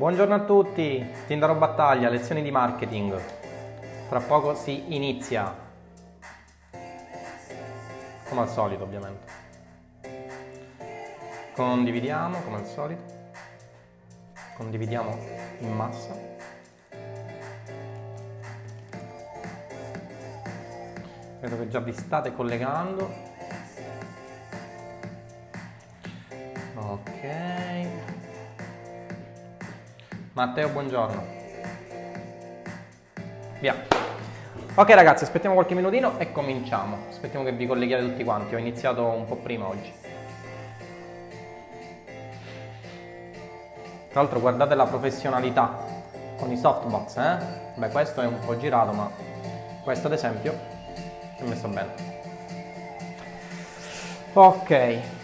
Buongiorno a tutti, Tindaro Battaglia, lezioni di marketing. Tra poco si inizia. Come al solito, ovviamente. Condividiamo, come al solito. Condividiamo in massa. Vedo che già vi state collegando. Matteo, buongiorno. Via. Ok ragazzi, aspettiamo qualche minutino e cominciamo. Aspettiamo che vi colleghiate tutti quanti. Ho iniziato un po' prima oggi. Tra l'altro guardate la professionalità con i softbox, eh? Beh, questo è un po' girato, ma questo ad esempio è messo bene. Ok.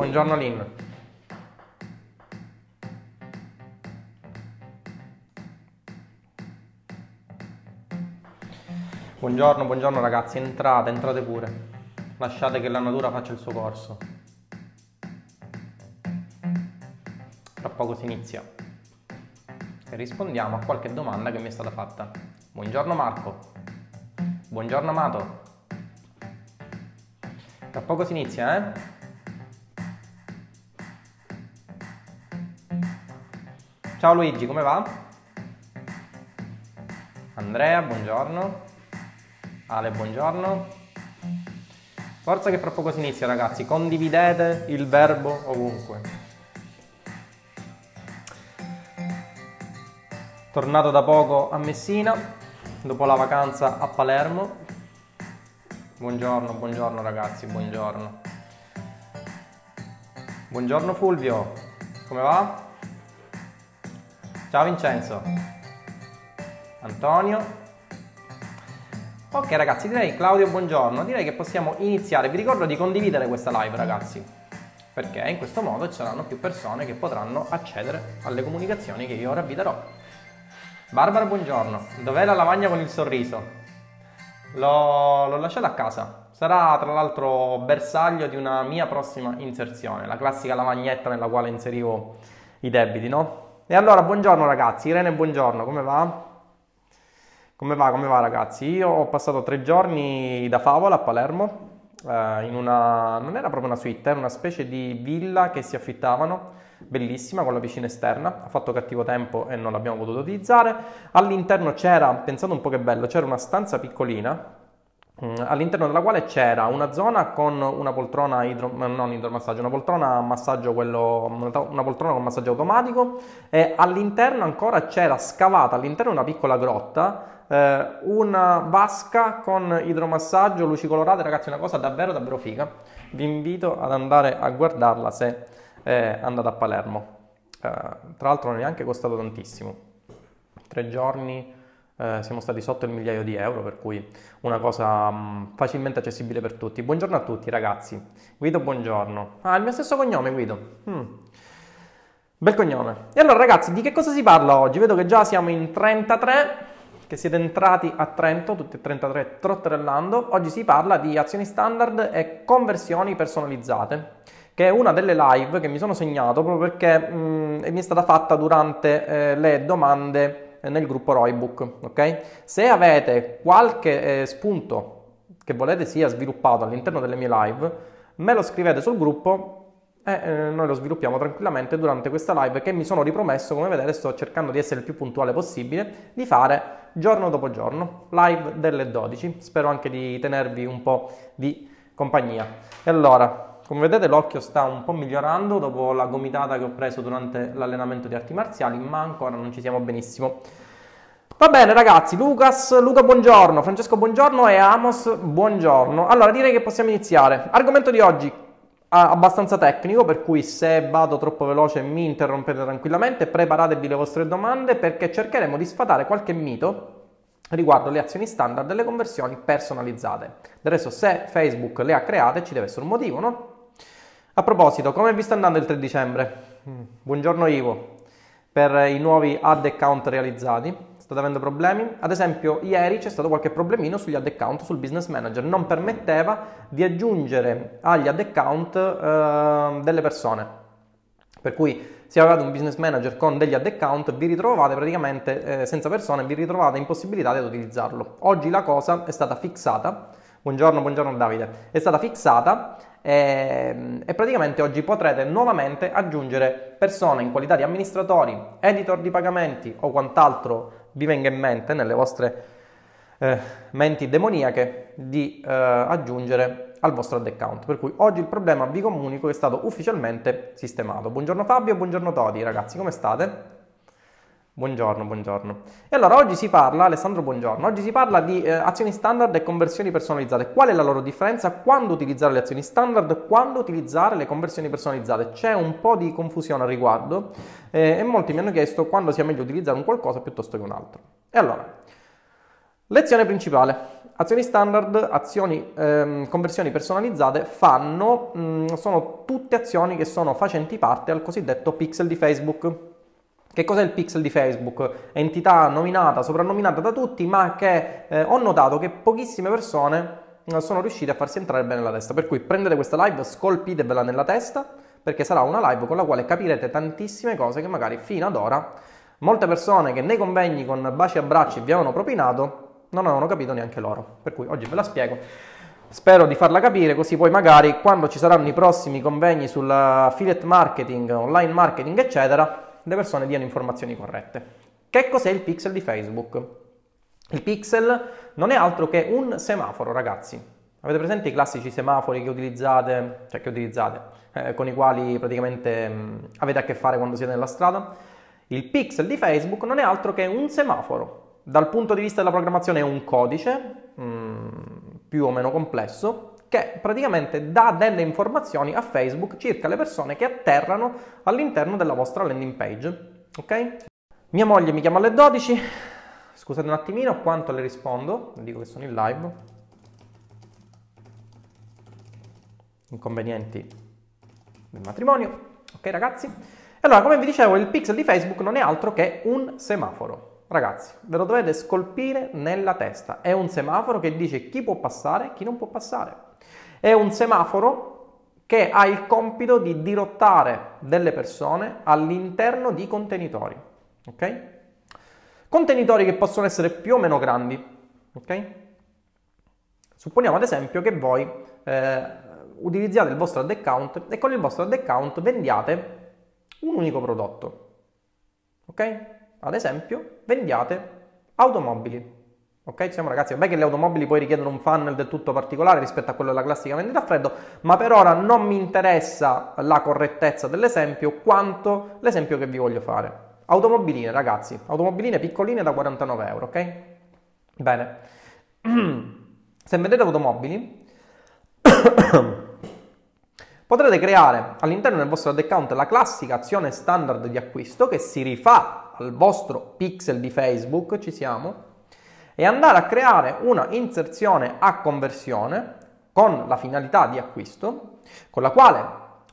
Buongiorno Lin. Buongiorno, buongiorno ragazzi, entrate, entrate pure. Lasciate che la natura faccia il suo corso. Tra poco si inizia. E rispondiamo a qualche domanda che mi è stata fatta. Buongiorno Marco. Buongiorno Amato. Tra poco si inizia, eh? Ciao Luigi, come va? Andrea, buongiorno. Ale, buongiorno. Forza che fra poco si inizia, ragazzi. Condividete il verbo ovunque. Tornato da poco a Messina, dopo la vacanza a Palermo. Buongiorno, buongiorno ragazzi, buongiorno. Buongiorno Fulvio, come va? Ciao Vincenzo. Antonio. Ok ragazzi, direi Claudio buongiorno, direi che possiamo iniziare. Vi ricordo di condividere questa live ragazzi, perché in questo modo ci saranno più persone che potranno accedere alle comunicazioni che io ora vi darò. Barbara buongiorno, dov'è la lavagna con il sorriso? L'ho, l'ho lasciata a casa, sarà tra l'altro bersaglio di una mia prossima inserzione, la classica lavagnetta nella quale inserivo i debiti, no? E allora, buongiorno ragazzi, Irene, buongiorno, come va? Come va, come va ragazzi? Io ho passato tre giorni da Favola a Palermo, eh, in una... non era proprio una suite, era una specie di villa che si affittavano, bellissima, con la piscina esterna, ha fatto cattivo tempo e non l'abbiamo potuto utilizzare. All'interno c'era, pensate un po' che bello, c'era una stanza piccolina, all'interno della quale c'era una zona con una poltrona idro, non idromassaggio, una poltrona a massaggio quello, una poltrona con massaggio automatico e all'interno ancora c'era scavata all'interno una piccola grotta eh, una vasca con idromassaggio, luci colorate, ragazzi, una cosa davvero davvero figa. Vi invito ad andare a guardarla se eh, andate a Palermo. Eh, tra l'altro non è neanche costato tantissimo. Tre giorni eh, siamo stati sotto il migliaio di euro, per cui una cosa mh, facilmente accessibile per tutti. Buongiorno a tutti ragazzi. Guido, buongiorno. Ah, il mio stesso cognome, Guido. Mm. Bel cognome. E allora ragazzi, di che cosa si parla oggi? Vedo che già siamo in 33, che siete entrati a Trento, tutti e 33 trotterellando. Oggi si parla di azioni standard e conversioni personalizzate che è una delle live che mi sono segnato proprio perché mh, mi è stata fatta durante eh, le domande nel gruppo Roybook, ok? Se avete qualche eh, spunto che volete sia sviluppato all'interno delle mie live, me lo scrivete sul gruppo e eh, noi lo sviluppiamo tranquillamente durante questa live che mi sono ripromesso, come vedete sto cercando di essere il più puntuale possibile, di fare giorno dopo giorno, live delle 12, spero anche di tenervi un po' di compagnia. E allora, come vedete l'occhio sta un po' migliorando dopo la gomitata che ho preso durante l'allenamento di arti marziali, ma ancora non ci siamo benissimo. Va bene ragazzi, Lucas, Luca buongiorno, Francesco buongiorno e Amos buongiorno. Allora direi che possiamo iniziare. Argomento di oggi abbastanza tecnico, per cui se vado troppo veloce mi interrompete tranquillamente, preparatevi le vostre domande perché cercheremo di sfatare qualche mito riguardo le azioni standard e le conversioni personalizzate. Del resto se Facebook le ha create ci deve essere un motivo, no? A proposito, come vi sta andando il 3 dicembre? Mm, buongiorno Ivo, per i nuovi ad account realizzati State avendo problemi? Ad esempio, ieri c'è stato qualche problemino sugli ad account, sul business manager, non permetteva di aggiungere agli ad account eh, delle persone. Per cui se avevate un business manager con degli ad account, vi ritrovate praticamente eh, senza persone, vi ritrovate impossibilitati ad utilizzarlo. Oggi la cosa è stata fissata. Buongiorno, buongiorno Davide. È stata fissata e, ehm, e, praticamente oggi potrete nuovamente aggiungere persone in qualità di amministratori, editor di pagamenti o quant'altro vi venga in mente nelle vostre eh, menti demoniache di eh, aggiungere al vostro ad account. Per cui oggi il problema vi comunico è stato ufficialmente sistemato. Buongiorno Fabio, buongiorno Todi, ragazzi, come state? Buongiorno, buongiorno. E allora oggi si parla, Alessandro, buongiorno, oggi si parla di eh, azioni standard e conversioni personalizzate. Qual è la loro differenza? Quando utilizzare le azioni standard? Quando utilizzare le conversioni personalizzate? C'è un po' di confusione al riguardo eh, e molti mi hanno chiesto quando sia meglio utilizzare un qualcosa piuttosto che un altro. E allora, lezione principale. Azioni standard, azioni, ehm, conversioni personalizzate fanno, mh, mm, sono tutte azioni che sono facenti parte al cosiddetto pixel di Facebook. Che cos'è il pixel di Facebook? Entità nominata, soprannominata da tutti, ma che eh, ho notato che pochissime persone eh, sono riuscite a farsi entrare bene nella testa. Per cui prendete questa live, scolpitevela nella testa, perché sarà una live con la quale capirete tantissime cose che magari fino ad ora molte persone che nei convegni con baci e abbracci vi avevano propinato non avevano capito neanche loro. Per cui oggi ve la spiego. Spero di farla capire così poi magari quando ci saranno i prossimi convegni sul affiliate marketing, online marketing, eccetera, le persone diano informazioni corrette. Che cos'è il pixel di Facebook? Il pixel non è altro che un semaforo, ragazzi. Avete presente i classici semafori che utilizzate, cioè che utilizzate, eh, con i quali praticamente mh, mm, avete a che fare quando siete nella strada? Il pixel di Facebook non è altro che un semaforo. Dal punto di vista della programmazione è un codice mh, mm, più o meno complesso che praticamente dà delle informazioni a Facebook circa le persone che atterrano all'interno della vostra landing page. Ok? Mia moglie mi chiama alle 12. Scusate un attimino, quanto le rispondo? Dico che sono in live. Inconvenienti del matrimonio. Ok ragazzi? Allora, come vi dicevo, il pixel di Facebook non è altro che un semaforo. Ragazzi, ve lo dovete scolpire nella testa. È un semaforo che dice chi può passare e chi non può passare. È un semaforo che ha il compito di dirottare delle persone all'interno di contenitori. Ok? Contenitori che possono essere più o meno grandi. Ok? Supponiamo ad esempio che voi eh, utilizziate il vostro ad account e con il vostro ad account vendiate un unico prodotto. Ok? Ad esempio, vendiate automobili. Ok, diciamo ragazzi, vabbè che le automobili poi richiedono un funnel del tutto particolare rispetto a quello della classica vendita a freddo, ma per ora non mi interessa la correttezza dell'esempio quanto l'esempio che vi voglio fare. Automobiline, ragazzi, automobiline piccoline da 49 euro, ok? Bene. Se vendete automobili, potrete creare all'interno del vostro ad account la classica azione standard di acquisto che si rifà al vostro pixel di Facebook, ci siamo, e andare a creare una inserzione a conversione con la finalità di acquisto, con la quale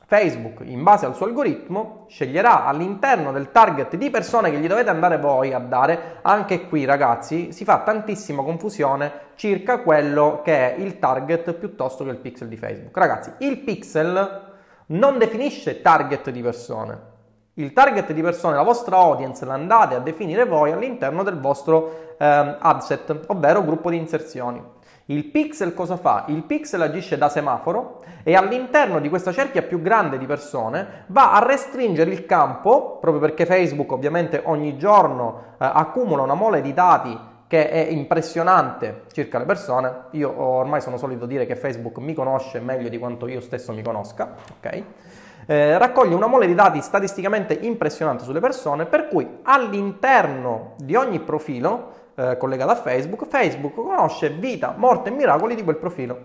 Facebook, in base al suo algoritmo, sceglierà all'interno del target di persone che gli dovete andare voi a dare. Anche qui, ragazzi, si fa tantissima confusione circa quello che è il target piuttosto che il pixel di Facebook. Ragazzi, il pixel non definisce target di persone, il target di persone, la vostra audience, l'andate a definire voi all'interno del vostro eh, adset, ovvero gruppo di inserzioni. Il pixel cosa fa? Il pixel agisce da semaforo e all'interno di questa cerchia più grande di persone va a restringere il campo, proprio perché Facebook ovviamente ogni giorno eh, accumula una mole di dati che è impressionante circa le persone. Io ormai sono solito dire che Facebook mi conosce meglio di quanto io stesso mi conosca, ok? eh, raccoglie una mole di dati statisticamente impressionante sulle persone, per cui all'interno di ogni profilo eh, collegato a Facebook, Facebook conosce vita, morte e miracoli di quel profilo,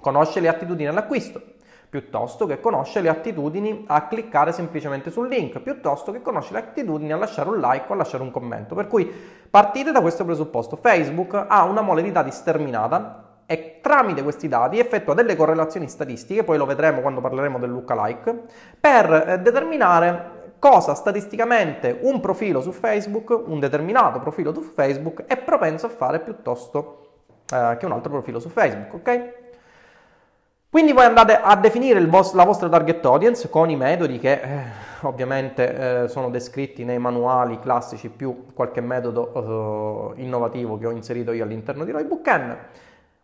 conosce le attitudini all'acquisto, piuttosto che conosce le attitudini a cliccare semplicemente sul link, piuttosto che conosce le attitudini a lasciare un like o a lasciare un commento. Per cui partite da questo presupposto. Facebook ha una mole di dati sterminata e tramite questi dati effettua delle correlazioni statistiche, poi lo vedremo quando parleremo del lookalike, per eh, determinare cosa statisticamente un profilo su Facebook, un determinato profilo su Facebook, è propenso a fare piuttosto eh, che un altro profilo su Facebook, ok? Quindi voi andate a definire vos- la vostra target audience con i metodi che eh, ovviamente eh, sono descritti nei manuali classici più qualche metodo eh, innovativo che ho inserito io all'interno di Roybook M.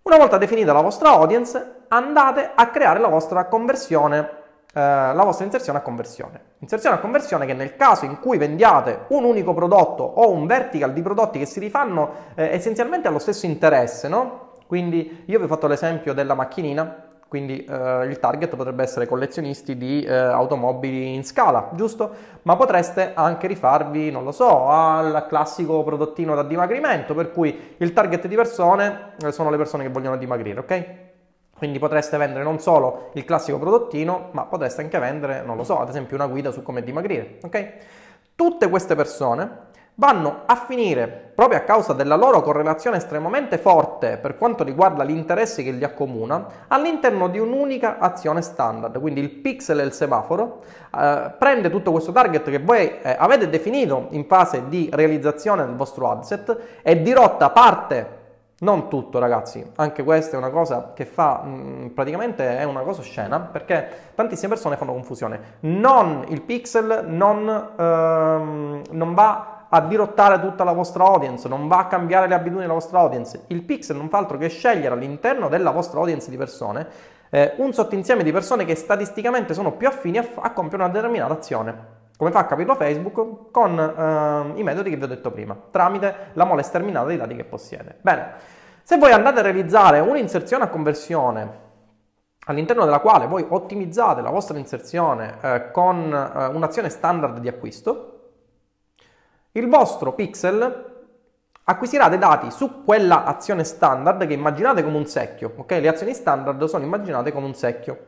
Una volta definita la vostra audience, andate a creare la vostra conversione, la vostra inserzione a conversione. Inserzione a conversione che nel caso in cui vendiate un unico prodotto o un vertical di prodotti che si rifanno eh, essenzialmente allo stesso interesse, no? Quindi io vi ho fatto l'esempio della macchinina, quindi eh, il target potrebbe essere collezionisti di eh, automobili in scala, giusto? Ma potreste anche rifarvi, non lo so, al classico prodottino da dimagrimento, per cui il target di persone eh, sono le persone che vogliono dimagrire, ok? Quindi potreste vendere non solo il classico prodottino, ma potreste anche vendere, non lo so, ad esempio una guida su come dimagrire, ok? Tutte queste persone vanno a finire, proprio a causa della loro correlazione estremamente forte per quanto riguarda l'interesse che li accomuna, all'interno di un'unica azione standard. Quindi il pixel e il semaforo eh, prende tutto questo target che voi eh, avete definito in fase di realizzazione del vostro adset e dirotta parte non tutto ragazzi, anche questa è una cosa che fa, mh, mm, praticamente è una cosa scena, perché tantissime persone fanno confusione. Non il pixel non, ehm, non va a dirottare tutta la vostra audience, non va a cambiare le abitudini della vostra audience. Il pixel non fa altro che scegliere all'interno della vostra audience di persone eh, un sottoinsieme di persone che statisticamente sono più affini a, a compiere una determinata azione. Come fa a capirlo Facebook? Con eh, i metodi che vi ho detto prima, tramite la mole sterminata dei dati che possiede. Bene, se voi andate a realizzare un'inserzione a conversione all'interno della quale voi ottimizzate la vostra inserzione eh, con eh, un'azione standard di acquisto, il vostro pixel acquisirà dei dati su quella azione standard che immaginate come un secchio, ok? Le azioni standard sono immaginate come un secchio.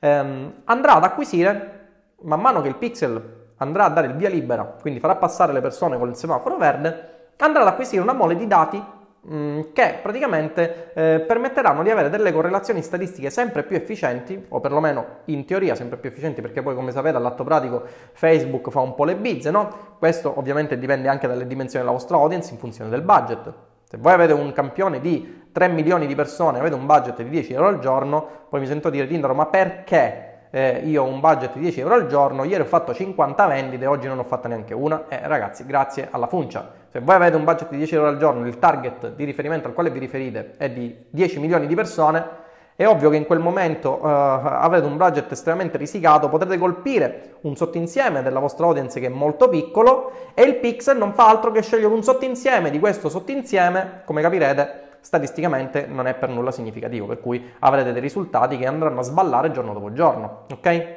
Ehm, andrà ad acquisire, man mano che il pixel andrà a dare il via libera, quindi farà passare le persone con il semaforo verde, andrà ad acquisire una mole di dati Mm, che praticamente eh, permetteranno di avere delle correlazioni statistiche sempre più efficienti, o perlomeno in teoria sempre più efficienti, perché poi come sapete all'atto pratico Facebook fa un po' le bizze, no? Questo ovviamente dipende anche dalle dimensioni della vostra audience in funzione del budget. Se voi avete un campione di 3 milioni di persone, avete un budget di 10 euro al giorno, poi mi sento dire Tindaro, ma perché eh, io ho un budget di 10 euro al giorno, ieri ho fatto 50 vendite, oggi non ho fatto neanche una. Eh, ragazzi, grazie alla Funcia. Se voi avete un budget di 10 euro al giorno, il target di riferimento al quale vi riferite è di 10 milioni di persone, è ovvio che in quel momento uh, avrete un budget estremamente risicato, potrete colpire un sottoinsieme della vostra audience che è molto piccolo e il pixel non fa altro che scegliere un sottoinsieme di questo sottoinsieme, come capirete, statisticamente non è per nulla significativo, per cui avrete dei risultati che andranno a sballare giorno dopo giorno, ok?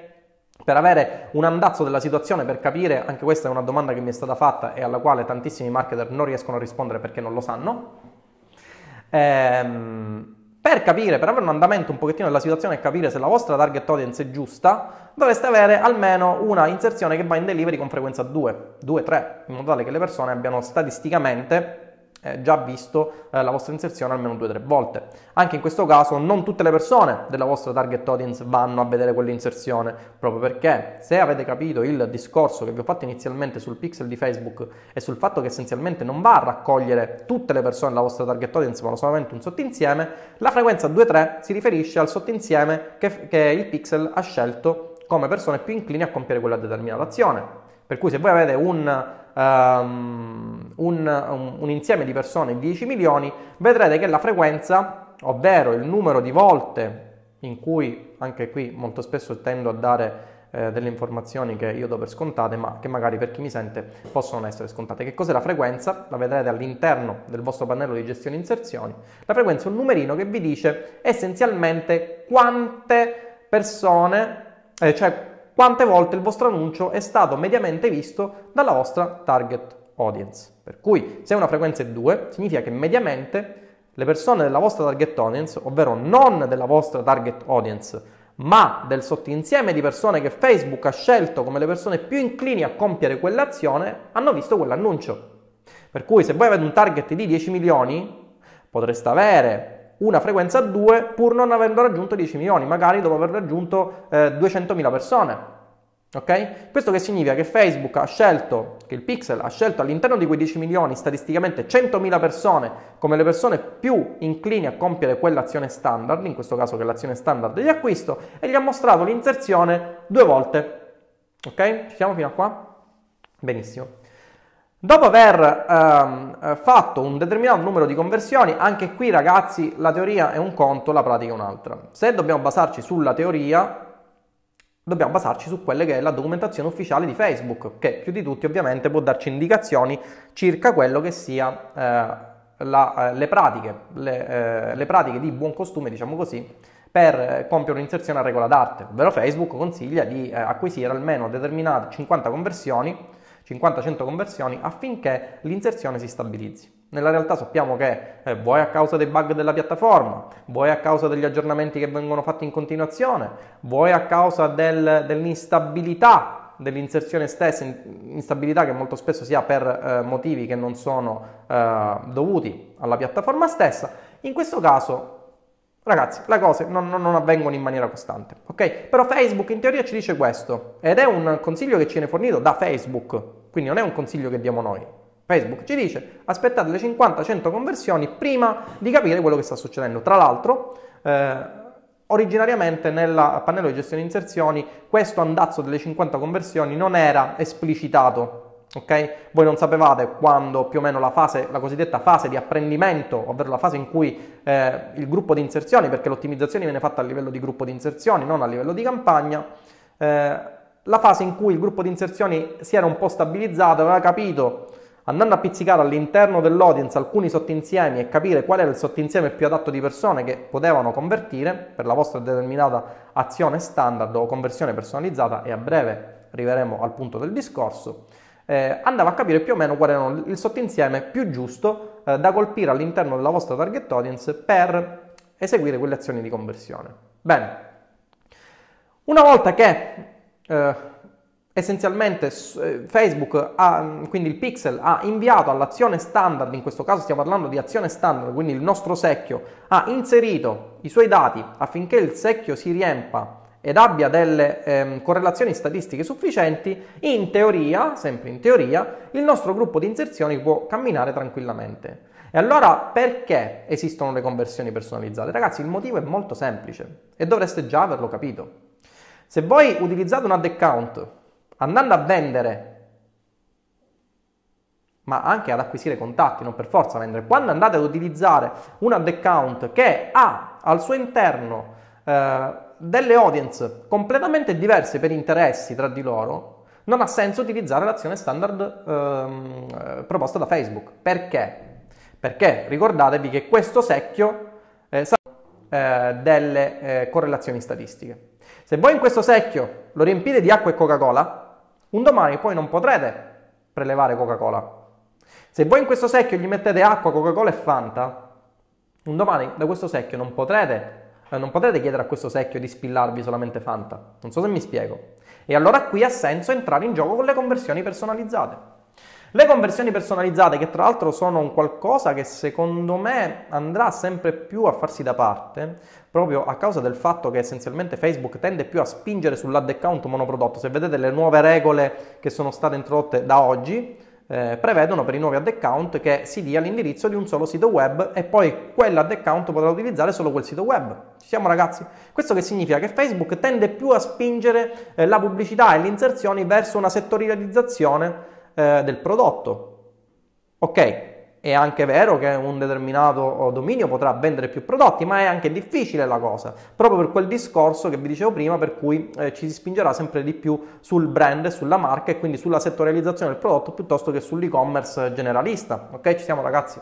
Per avere un andazzo della situazione, per capire, anche questa è una domanda che mi è stata fatta e alla quale tantissimi marketer non riescono a rispondere perché non lo sanno. Ehm, per capire, per avere un andamento un pochettino della situazione e capire se la vostra target audience è giusta, dovreste avere almeno una inserzione che va in delivery con frequenza 2, 2-3, in modo tale che le persone abbiano statisticamente eh, già visto eh, la vostra inserzione almeno due o tre volte. Anche in questo caso non tutte le persone della vostra target audience vanno a vedere quell'inserzione, proprio perché se avete capito il discorso che vi ho fatto inizialmente sul pixel di Facebook e sul fatto che essenzialmente non va a raccogliere tutte le persone della vostra target audience, ma solamente un sottoinsieme, la frequenza 2-3 si riferisce al sottoinsieme che, che il pixel ha scelto come persone più inclini a compiere quella determinata azione. Per cui se voi avete un um, un, un, insieme di persone 10 milioni, vedrete che la frequenza, ovvero il numero di volte in cui anche qui molto spesso tendo a dare eh, delle informazioni che io do per scontate, ma che magari per chi mi sente possono essere scontate. Che cos'è la frequenza? La vedrete all'interno del vostro pannello di gestione inserzioni. La frequenza è un numerino che vi dice essenzialmente quante persone, eh, cioè quante volte il vostro annuncio è stato mediamente visto dalla vostra target audience. Per cui se una frequenza è 2, significa che mediamente le persone della vostra target audience, ovvero non della vostra target audience, ma del sottoinsieme di persone che Facebook ha scelto come le persone più inclini a compiere quell'azione, hanno visto quell'annuncio. Per cui se voi avete un target di 10 milioni, potreste avere una frequenza 2 pur non avendo raggiunto 10 milioni, magari dopo aver raggiunto eh, 200.000 persone. Ok? Questo che significa che Facebook ha scelto, che il pixel ha scelto all'interno di quei 10 milioni statisticamente 100.000 persone come le persone più inclini a compiere quell'azione standard, in questo caso che è l'azione standard di acquisto, e gli ha mostrato l'inserzione due volte. Ok? Ci siamo fino a qua? Benissimo. Dopo aver ehm, fatto un determinato numero di conversioni, anche qui ragazzi la teoria è un conto, la pratica è un'altra. Se dobbiamo basarci sulla teoria, dobbiamo basarci su quelle che è la documentazione ufficiale di Facebook, che più di tutti ovviamente può darci indicazioni circa quello che sia eh, la, eh, le, pratiche, le, eh, le, pratiche di buon costume, diciamo così, per compiere un'inserzione a regola d'arte, ovvero Facebook consiglia di eh, acquisire almeno determinate 50 conversioni, 50-100 conversioni affinché l'inserzione si stabilizzi. Nella realtà sappiamo che eh, vuoi a causa dei bug della piattaforma, vuoi a causa degli aggiornamenti che vengono fatti in continuazione, vuoi a causa del, dell'instabilità dell'inserzione stessa, instabilità che molto spesso si ha per eh, motivi che non sono eh, dovuti alla piattaforma stessa, in questo caso Ragazzi, le cose non, non, non, avvengono in maniera costante, ok? Però Facebook in teoria ci dice questo ed è un consiglio che ci viene fornito da Facebook, quindi non è un consiglio che diamo noi. Facebook ci dice aspettate le 50-100 conversioni prima di capire quello che sta succedendo. Tra l'altro, eh, originariamente nel pannello di gestione inserzioni questo andazzo delle 50 conversioni non era esplicitato. Ok? Voi non sapevate quando più o meno la fase, la cosiddetta fase di apprendimento, ovvero la fase in cui eh, il gruppo di inserzioni, perché l'ottimizzazione viene fatta a livello di gruppo di inserzioni, non a livello di campagna, eh, la fase in cui il gruppo di inserzioni si era un po' stabilizzato, aveva capito andando a pizzicare all'interno dell'audience alcuni sottoinsiemi e capire qual era il sottoinsieme più adatto di persone che potevano convertire per la vostra determinata azione standard o conversione personalizzata e a breve arriveremo al punto del discorso, eh, andava a capire più o meno qual era il sottoinsieme più giusto eh, da colpire all'interno della vostra target audience per eseguire quelle azioni di conversione. Bene, una volta che eh, essenzialmente eh, Facebook, ha, quindi il pixel, ha inviato all'azione standard, in questo caso stiamo parlando di azione standard, quindi il nostro secchio ha inserito i suoi dati affinché il secchio si riempa ed abbia delle ehm, correlazioni statistiche sufficienti, in teoria, sempre in teoria, il nostro gruppo di inserzioni può camminare tranquillamente. E allora perché esistono le conversioni personalizzate? Ragazzi, il motivo è molto semplice e dovreste già averlo capito. Se voi utilizzate un ad account andando a vendere, ma anche ad acquisire contatti, non per forza vendere, quando andate ad utilizzare un ad account che ha al suo interno eh, delle audience completamente diverse per interessi tra di loro, non ha senso utilizzare l'azione standard ehm, eh, proposta da Facebook. Perché? Perché ricordatevi che questo secchio eh, sa eh, delle eh, correlazioni statistiche. Se voi in questo secchio lo riempite di acqua e Coca-Cola, un domani poi non potrete prelevare Coca-Cola. Se voi in questo secchio gli mettete acqua, Coca-Cola e Fanta, un domani da questo secchio non potrete, non potrete chiedere a questo secchio di spillarvi solamente Fanta. Non so se mi spiego. E allora qui ha senso entrare in gioco con le conversioni personalizzate. Le conversioni personalizzate, che tra l'altro sono un qualcosa che secondo me andrà sempre più a farsi da parte, proprio a causa del fatto che essenzialmente Facebook tende più a spingere sull'ad account monoprodotto. Se vedete le nuove regole che sono state introdotte da oggi, eh, prevedono per i nuovi ad account che si dia l'indirizzo di un solo sito web e poi quell'ad account potrà utilizzare solo quel sito web. Ci siamo ragazzi? Questo che significa che Facebook tende più a spingere eh, la pubblicità e le inserzioni verso una settorializzazione eh, del prodotto. Ok, è anche vero che un determinato oh, dominio potrà vendere più prodotti, ma è anche difficile la cosa, proprio per quel discorso che vi dicevo prima, per cui eh, ci si spingerà sempre di più sul brand sulla marca e quindi sulla settorializzazione del prodotto piuttosto che sull'e-commerce generalista. Ok, ci siamo ragazzi?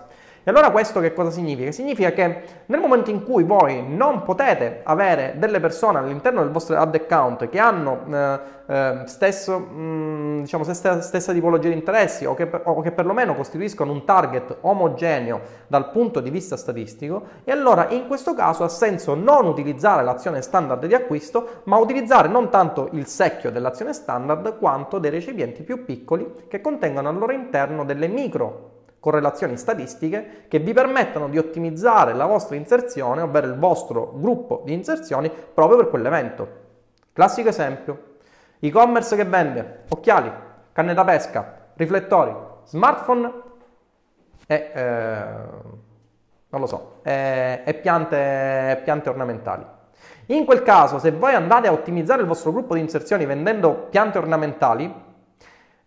E allora questo che cosa significa? Significa che nel momento in cui voi non potete avere delle persone all'interno del vostro ad account che hanno eh, eh, stesso, mh, mm, diciamo, stessa, stessa, tipologia di interessi o che, o che perlomeno costituiscono un target omogeneo dal punto di vista statistico, e allora in questo caso ha senso non utilizzare l'azione standard di acquisto, ma utilizzare non tanto il secchio dell'azione standard quanto dei recipienti più piccoli che contengono al loro interno delle micro correlazioni statistiche che vi permettono di ottimizzare la vostra inserzione, ovvero il vostro gruppo di inserzioni, proprio per quell'evento. Classico esempio. E-commerce che vende occhiali, canne da pesca, riflettori, smartphone e, eh, non lo so, e, e piante, piante ornamentali. In quel caso, se voi andate a ottimizzare il vostro gruppo di inserzioni vendendo piante ornamentali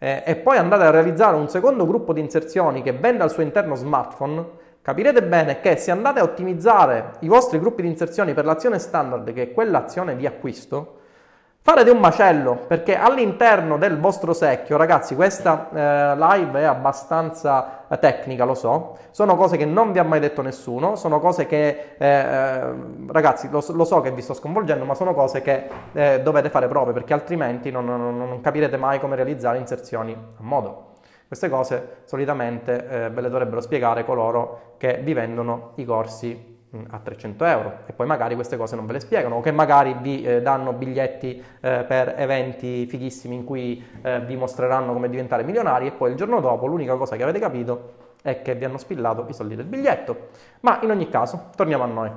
eh, e poi andate a realizzare un secondo gruppo di inserzioni che vende al suo interno smartphone, capirete bene che se andate a ottimizzare i vostri gruppi di inserzioni per l'azione standard, che è quell'azione di acquisto, Farete un macello perché all'interno del vostro secchio, ragazzi, questa eh, live è abbastanza eh, tecnica, lo so, sono cose che non vi ha mai detto nessuno, sono cose che, eh, eh ragazzi, lo, lo, so che vi sto sconvolgendo, ma sono cose che eh, dovete fare proprio perché altrimenti non, non, non, capirete mai come realizzare inserzioni a modo. Queste cose solitamente eh, ve le dovrebbero spiegare coloro che vi vendono i corsi a 300 euro e poi magari queste cose non ve le spiegano o che magari vi eh, danno biglietti eh, per eventi fighissimi in cui eh, vi mostreranno come diventare milionari e poi il giorno dopo l'unica cosa che avete capito è che vi hanno spillato i soldi del biglietto. Ma in ogni caso, torniamo a noi.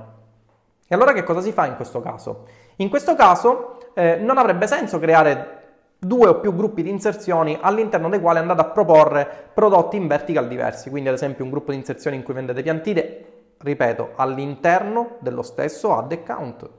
E allora che cosa si fa in questo caso? In questo caso eh, non avrebbe senso creare due o più gruppi di inserzioni all'interno dei quali andate a proporre prodotti in vertical diversi, quindi ad esempio un gruppo di inserzioni in cui vendete piantine ripeto, all'interno dello stesso ad account,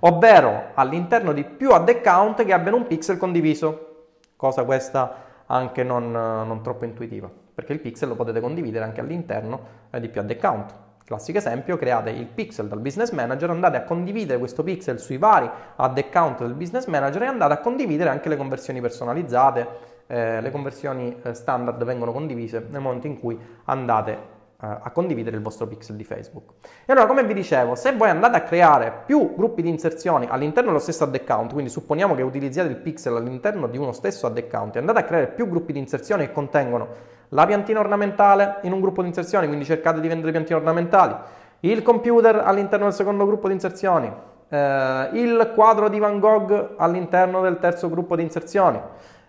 ovvero all'interno di più ad account che abbiano un pixel condiviso, cosa questa anche non, non troppo intuitiva, perché il pixel lo potete condividere anche all'interno eh, di più ad account. Classico esempio, create il pixel dal business manager, andate a condividere questo pixel sui vari ad account del business manager e andate a condividere anche le conversioni personalizzate. Eh, le conversioni eh, standard vengono condivise nel momento in cui andate a condividere il vostro pixel di Facebook. E allora, come vi dicevo, se voi andate a creare più gruppi di inserzioni all'interno dello stesso ad account, quindi supponiamo che utilizziate il pixel all'interno di uno stesso ad account e andate a creare più gruppi di inserzioni che contengono la piantina ornamentale in un gruppo di inserzioni, quindi cercate di vendere piantine ornamentali, il computer all'interno del secondo gruppo di inserzioni, eh, il quadro di Van Gogh all'interno del terzo gruppo di inserzioni,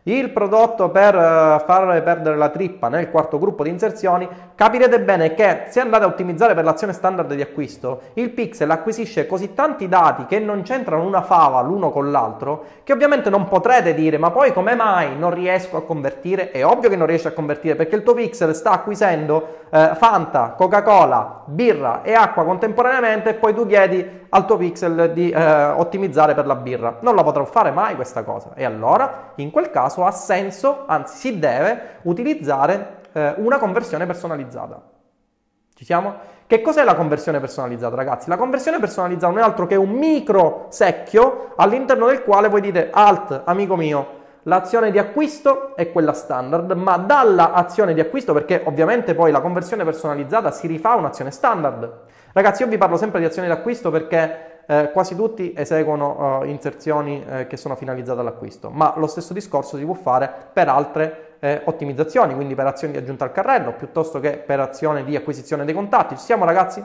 il prodotto per uh, far perdere la trippa nel quarto gruppo di inserzioni, capirete bene che se andate a ottimizzare per l'azione standard di acquisto, il pixel acquisisce così tanti dati che non c'entrano una fava l'uno con l'altro, che ovviamente non potrete dire ma poi come mai non riesco a convertire? È ovvio che non riesci a convertire perché il tuo pixel sta acquisendo eh, Fanta, Coca-Cola, birra e acqua contemporaneamente e poi tu chiedi al tuo pixel di eh, ottimizzare per la birra. Non la potrò fare mai questa cosa. E allora, in quel caso, ha senso, anzi si deve utilizzare eh, una conversione personalizzata. Ci siamo? Che cos'è la conversione personalizzata, ragazzi? La conversione personalizzata non è altro che un micro secchio all'interno del quale voi dite alt, amico mio, l'azione di acquisto è quella standard, ma dalla azione di acquisto, perché ovviamente poi la conversione personalizzata si rifà un'azione standard. Ragazzi, io vi parlo sempre di azioni d'acquisto perché eh, quasi tutti eseguono uh, inserzioni eh, che sono finalizzate all'acquisto, ma lo stesso discorso si può fare per altre eh, ottimizzazioni, quindi per azioni di aggiunta al carrello, piuttosto che per azione di acquisizione dei contatti. Ci siamo ragazzi?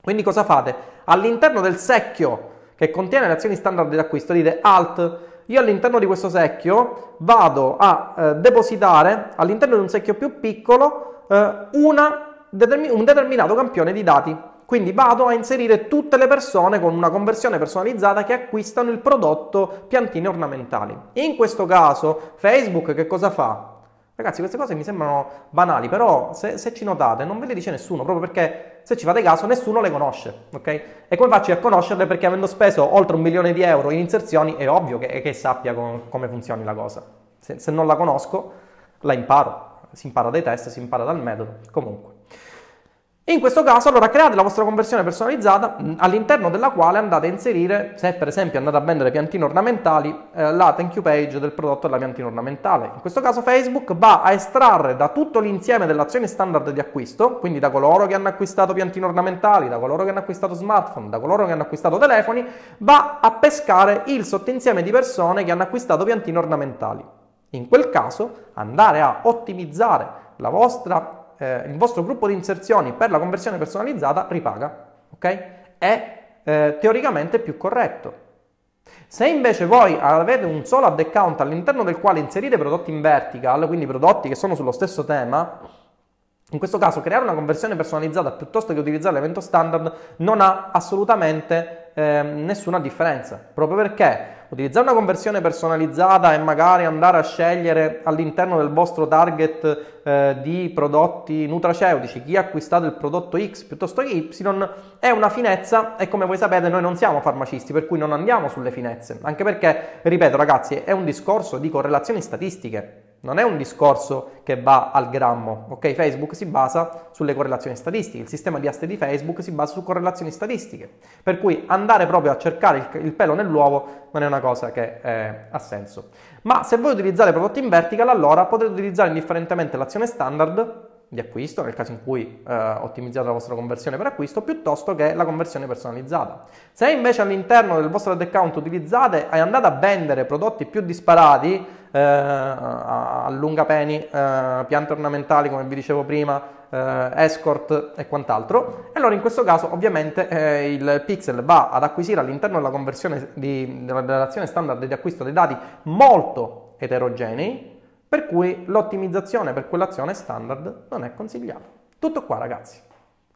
Quindi cosa fate? All'interno del secchio che contiene le azioni standard di acquisto dite alt, io all'interno di questo secchio vado a eh, depositare all'interno di un secchio più piccolo eh, una, un determinato campione di dati quindi vado a inserire tutte le persone con una conversione personalizzata che acquistano il prodotto piantine ornamentali. In questo caso Facebook che cosa fa? Ragazzi, queste cose mi sembrano banali, però se, se, ci notate non ve le dice nessuno, proprio perché se ci fate caso nessuno le conosce, ok? E come faccio a conoscerle? Perché avendo speso oltre un milione di euro in inserzioni è ovvio che, che sappia com, come funzioni la cosa. Se, se non la conosco, la imparo. Si impara dai test, si impara dal metodo. Comunque. In questo caso allora create la vostra conversione personalizzata all'interno della quale andate a inserire, se per esempio andate a vendere piantine ornamentali, eh, la thank you page del prodotto della piantina ornamentale. In questo caso Facebook va a estrarre da tutto l'insieme delle azioni standard di acquisto, quindi da coloro che hanno acquistato piantine ornamentali, da coloro che hanno acquistato smartphone, da coloro che hanno acquistato telefoni, va a pescare il sottoinsieme di persone che hanno acquistato piantine ornamentali. In quel caso andare a ottimizzare la vostra eh, il vostro gruppo di inserzioni per la conversione personalizzata ripaga, ok? È eh, teoricamente più corretto. Se invece voi avete un solo ad account all'interno del quale inserite prodotti in vertical, quindi prodotti che sono sullo stesso tema, in questo caso creare una conversione personalizzata piuttosto che utilizzare l'evento standard non ha assolutamente eh, nessuna differenza, proprio perché utilizzare una conversione personalizzata e magari andare a scegliere all'interno del vostro target eh, di prodotti nutraceutici chi ha acquistato il prodotto X piuttosto che Y è una finezza e come voi sapete noi non siamo farmacisti per cui non andiamo sulle finezze, anche perché, ripeto ragazzi, è un discorso di correlazioni statistiche non è un discorso che va al grammo, ok? Facebook si basa sulle correlazioni statistiche, il sistema di aste di Facebook si basa su correlazioni statistiche, per cui andare proprio a cercare il, pelo nell'uovo non è una cosa che eh, ha senso. Ma se voi utilizzate prodotti in vertical, allora potete utilizzare indifferentemente l'azione standard di acquisto, nel caso in cui eh, ottimizzate la vostra conversione per acquisto, piuttosto che la conversione personalizzata. Se invece all'interno del vostro ad account utilizzate e andate a vendere prodotti più disparati, eh, allungapeni, eh, piante ornamentali come vi dicevo prima, eh, escort e quant'altro, allora in questo caso ovviamente eh, il pixel va ad acquisire all'interno della conversione di, della relazione standard di acquisto dei dati molto eterogenei, per cui l'ottimizzazione per quell'azione standard non è consigliata. Tutto qua ragazzi.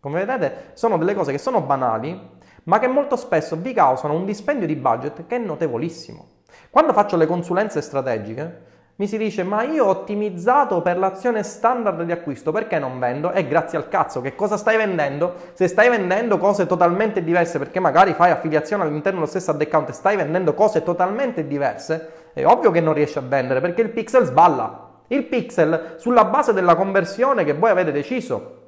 Come vedete sono delle cose che sono banali, ma che molto spesso vi causano un dispendio di budget che è notevolissimo. Quando faccio le consulenze strategiche, mi si dice ma io ho ottimizzato per l'azione standard di acquisto, perché non vendo? E grazie al cazzo, che cosa stai vendendo? Se stai vendendo cose totalmente diverse, perché magari fai affiliazione all'interno dello stesso ad account e stai vendendo cose totalmente diverse, è ovvio che non riesci a vendere perché il pixel sballa. Il pixel, sulla base della conversione che voi avete deciso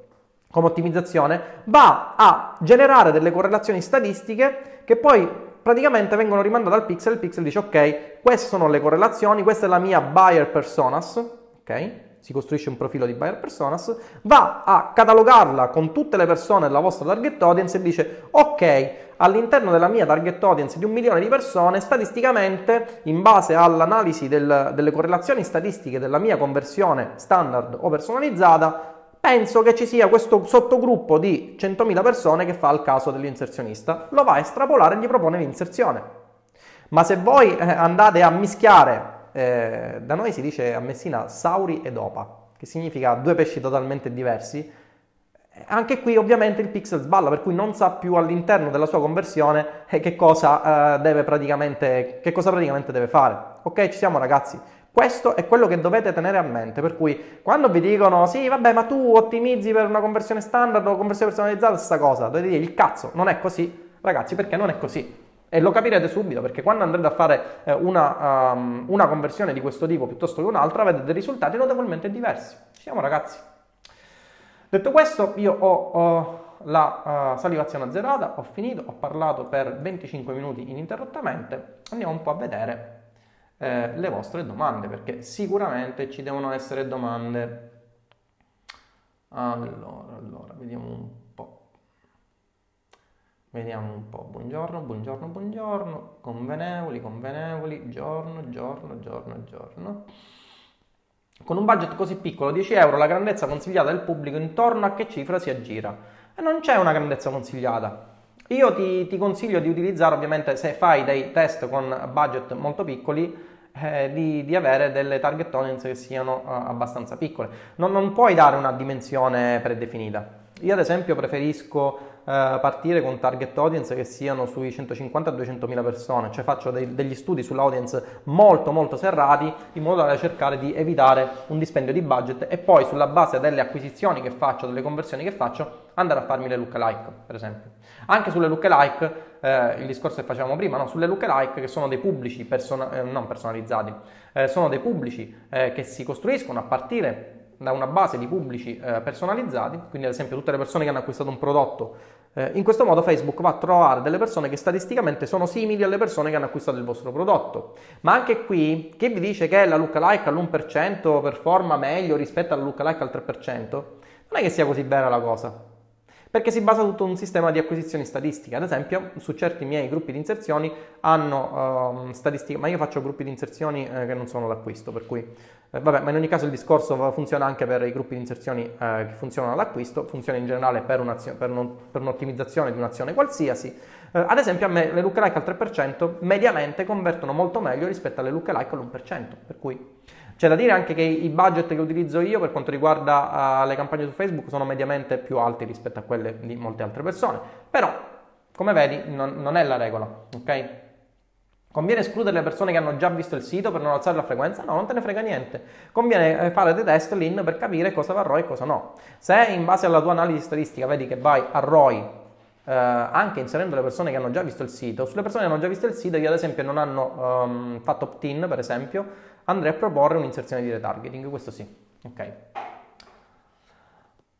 come ottimizzazione, va a generare delle correlazioni statistiche che poi praticamente vengono rimandate al pixel. Il pixel dice ok, queste sono le correlazioni, questa è la mia buyer personas, ok? Si costruisce un profilo di buyer personas, va a catalogarla con tutte le persone della vostra target audience e dice ok, all'interno della mia target audience di un milione di persone, statisticamente, in base all'analisi del, delle correlazioni statistiche della mia conversione standard o personalizzata, penso che ci sia questo sottogruppo di 100.000 persone che fa il caso dell'inserzionista, lo va a estrapolare e gli propone l'inserzione. Ma se voi eh, andate a mischiare eh, da noi si dice a Messina sauri ed opa, che significa due pesci totalmente diversi. Eh, anche qui ovviamente il pixel sballa, per cui non sa più all'interno della sua conversione eh, che, cosa, eh, deve praticamente, che cosa praticamente deve fare. Ok, ci siamo ragazzi. Questo è quello che dovete tenere a mente, per cui quando vi dicono sì, vabbè, ma tu ottimizzi per una conversione standard o conversione personalizzata, stessa cosa, dovete dire il cazzo, non è così, ragazzi, perché non è così. E lo capirete subito perché quando andrete a fare eh, una, um, una, conversione di questo tipo piuttosto che un'altra avete dei risultati notevolmente diversi. Ci siamo ragazzi. Detto questo, io ho, ho la uh, salivazione azzerata, ho finito, ho parlato per 25 minuti ininterrottamente. Andiamo un po' a vedere eh, le vostre domande perché sicuramente ci devono essere domande. Allora, allora, vediamo un po'. Vediamo un po', buongiorno, buongiorno, buongiorno, convenevoli, convenevoli, giorno, giorno, giorno, giorno. Con un budget così piccolo, 10 euro, la grandezza consigliata del pubblico intorno a che cifra si aggira? E non c'è una grandezza consigliata. Io ti, ti consiglio di utilizzare, ovviamente, se fai dei test con budget molto piccoli, eh, di, di, avere delle target audience che siano uh, abbastanza piccole. Non, non puoi dare una dimensione predefinita. Io ad esempio preferisco partire con target audience che siano sui 150-200 mila persone, cioè faccio dei, degli studi sull'audience molto molto serrati in modo da cercare di evitare un dispendio di budget e poi sulla base delle acquisizioni che faccio, delle conversioni che faccio, andare a farmi le lookalike per esempio. Anche sulle lookalike, eh, il discorso che facevamo prima, no? sulle lookalike che sono dei pubblici persona- eh, non personalizzati, eh, sono dei pubblici eh, che si costruiscono a partire da una base di pubblici eh, personalizzati, quindi ad esempio tutte le persone che hanno acquistato un prodotto, eh, in questo modo Facebook va a trovare delle persone che statisticamente sono simili alle persone che hanno acquistato il vostro prodotto. Ma anche qui, chi vi dice che la lookalike all'1% performa meglio rispetto alla lookalike al 3%, non è che sia così vera la cosa perché si basa tutto un sistema di acquisizioni statistiche. Ad esempio, su certi miei gruppi di inserzioni hanno uh, statistiche, ma io faccio gruppi di inserzioni eh, che non sono d'acquisto, per cui eh, vabbè, ma in ogni caso il discorso funziona anche per i gruppi di inserzioni eh, che funzionano all'acquisto, funziona in generale per, per, non, per un'ottimizzazione di un'azione qualsiasi. Eh, ad esempio, a me le lookalike al 3% mediamente convertono molto meglio rispetto alle lookalike all'1%, per cui c'è da dire anche che i budget che utilizzo io per quanto riguarda uh, le campagne su Facebook sono mediamente più alti rispetto a quelle di molte altre persone, però come vedi non, non è la regola, ok? Conviene escludere le persone che hanno già visto il sito per non alzare la frequenza? No, non te ne frega niente. Conviene eh, fare dei test lin per capire cosa va a ROI e cosa no. Se in base alla tua analisi statistica vedi che vai a ROI eh, anche inserendo le persone che hanno già visto il sito, sulle persone che hanno già visto il sito che ad esempio non hanno um, fatto opt-in per esempio, andrei a proporre un'inserzione di retargeting, questo sì. Ok.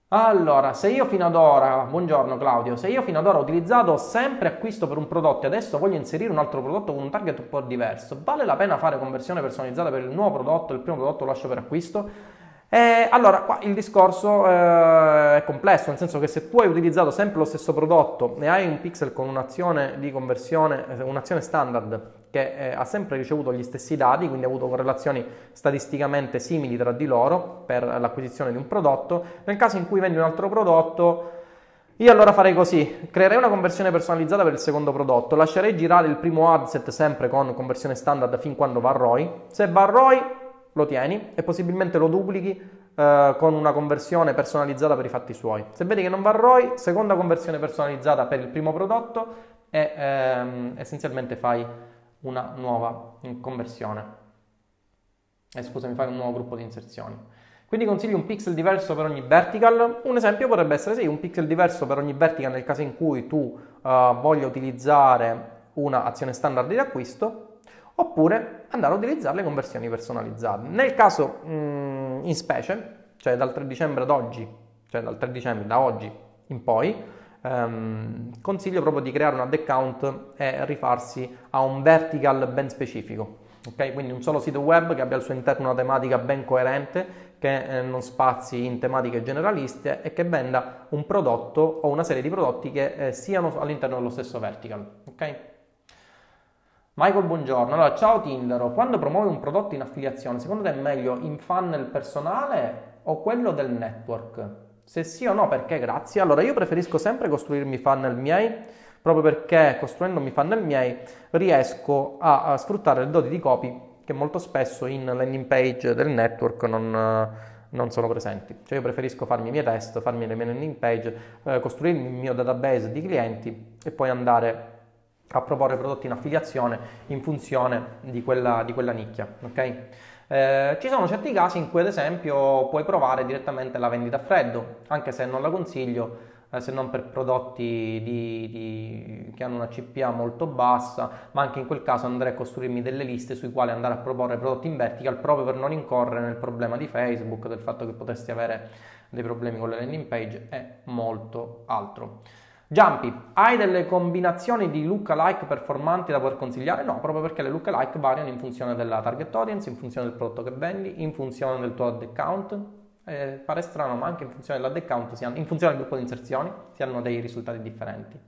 Allora, se io fino ad ora, buongiorno Claudio, se io fino ad ora ho utilizzato sempre acquisto per un prodotto e adesso voglio inserire un altro prodotto con un target un po' diverso, vale la pena fare conversione personalizzata per il nuovo prodotto, il primo prodotto lo lascio per acquisto? E allora, qua il discorso eh, è complesso, nel senso che se tu hai utilizzato sempre lo stesso prodotto e hai un pixel con un'azione di conversione, eh, un'azione standard che eh, ha sempre ricevuto gli stessi dati, quindi ha avuto correlazioni statisticamente simili tra di loro per l'acquisizione di un prodotto, nel caso in cui vendi un altro prodotto, io allora farei così, creerei una conversione personalizzata per il secondo prodotto, lascerei girare il primo adset sempre con conversione standard fin quando va a ROI, se va a ROI lo tieni e possibilmente lo duplichi eh, con una conversione personalizzata per i fatti suoi. Se vedi che non va ROI, seconda conversione personalizzata per il primo prodotto e ehm, essenzialmente fai una nuova conversione. Eh, scusami, fai un nuovo gruppo di inserzioni. Quindi consigli un pixel diverso per ogni vertical. Un esempio potrebbe essere sì, un pixel diverso per ogni vertical nel caso in cui tu uh, voglia utilizzare un'azione standard di acquisto, oppure andare a utilizzare le conversioni personalizzate. Nel caso mh, mm, in specie, cioè dal 3 dicembre ad oggi, cioè dal 3 dicembre da oggi in poi, ehm, consiglio proprio di creare un ad account e rifarsi a un vertical ben specifico. Okay? Quindi un solo sito web che abbia al suo interno una tematica ben coerente, che eh, non spazi in tematiche generaliste e che venda un prodotto o una serie di prodotti che eh, siano all'interno dello stesso vertical. Okay? Michael, buongiorno. Allora, ciao Tindaro, quando promuovi un prodotto in affiliazione, secondo te è meglio in funnel personale o quello del network? Se sì o no, perché grazie? Allora, io preferisco sempre costruirmi funnel miei, proprio perché costruendomi funnel miei riesco a, a sfruttare le doti di copy che molto spesso in landing page del network non, non sono presenti. Cioè io preferisco farmi i miei test, farmi le mie landing page, eh, costruirmi il mio database di clienti e poi andare a proporre prodotti in affiliazione in funzione di quella, di quella nicchia. Okay? Eh, ci sono certi casi in cui ad esempio puoi provare direttamente la vendita a freddo, anche se non la consiglio, eh, se non per prodotti di, di, che hanno una CPA molto bassa, ma anche in quel caso andrei a costruirmi delle liste sui quali andare a proporre prodotti in vertical proprio per non incorrere nel problema di Facebook, del fatto che potresti avere dei problemi con le landing page e molto altro. Jumpy, hai delle combinazioni di lookalike performanti da poter consigliare? No, proprio perché le lookalike variano in funzione della target audience, in funzione del prodotto che vendi, in funzione del tuo ad account. Eh, pare strano, ma anche in funzione dell'ad account, hanno, in funzione del gruppo di inserzioni, si hanno dei risultati differenti.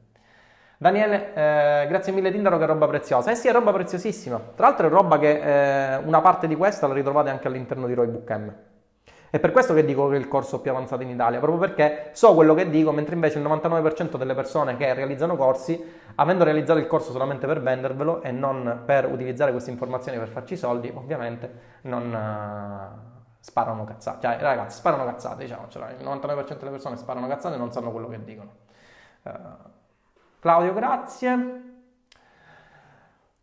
Daniele, eh, grazie mille Tindaro che è roba preziosa. Eh sì, è roba preziosissima. Tra l'altro è roba che eh, una parte di questa la ritrovate anche all'interno di Roybook M. È per questo che dico che è il corso più avanzato in Italia, proprio perché so quello che dico, mentre invece il 99% delle persone che realizzano corsi, avendo realizzato il corso solamente per vendervelo e non per utilizzare queste informazioni per farci soldi, ovviamente non uh, sparano cazzate. Cioè, ragazzi, sparano cazzate, diciamo, cioè, il 99% delle persone sparano cazzate e non sanno quello che dicono. Uh, Claudio, grazie.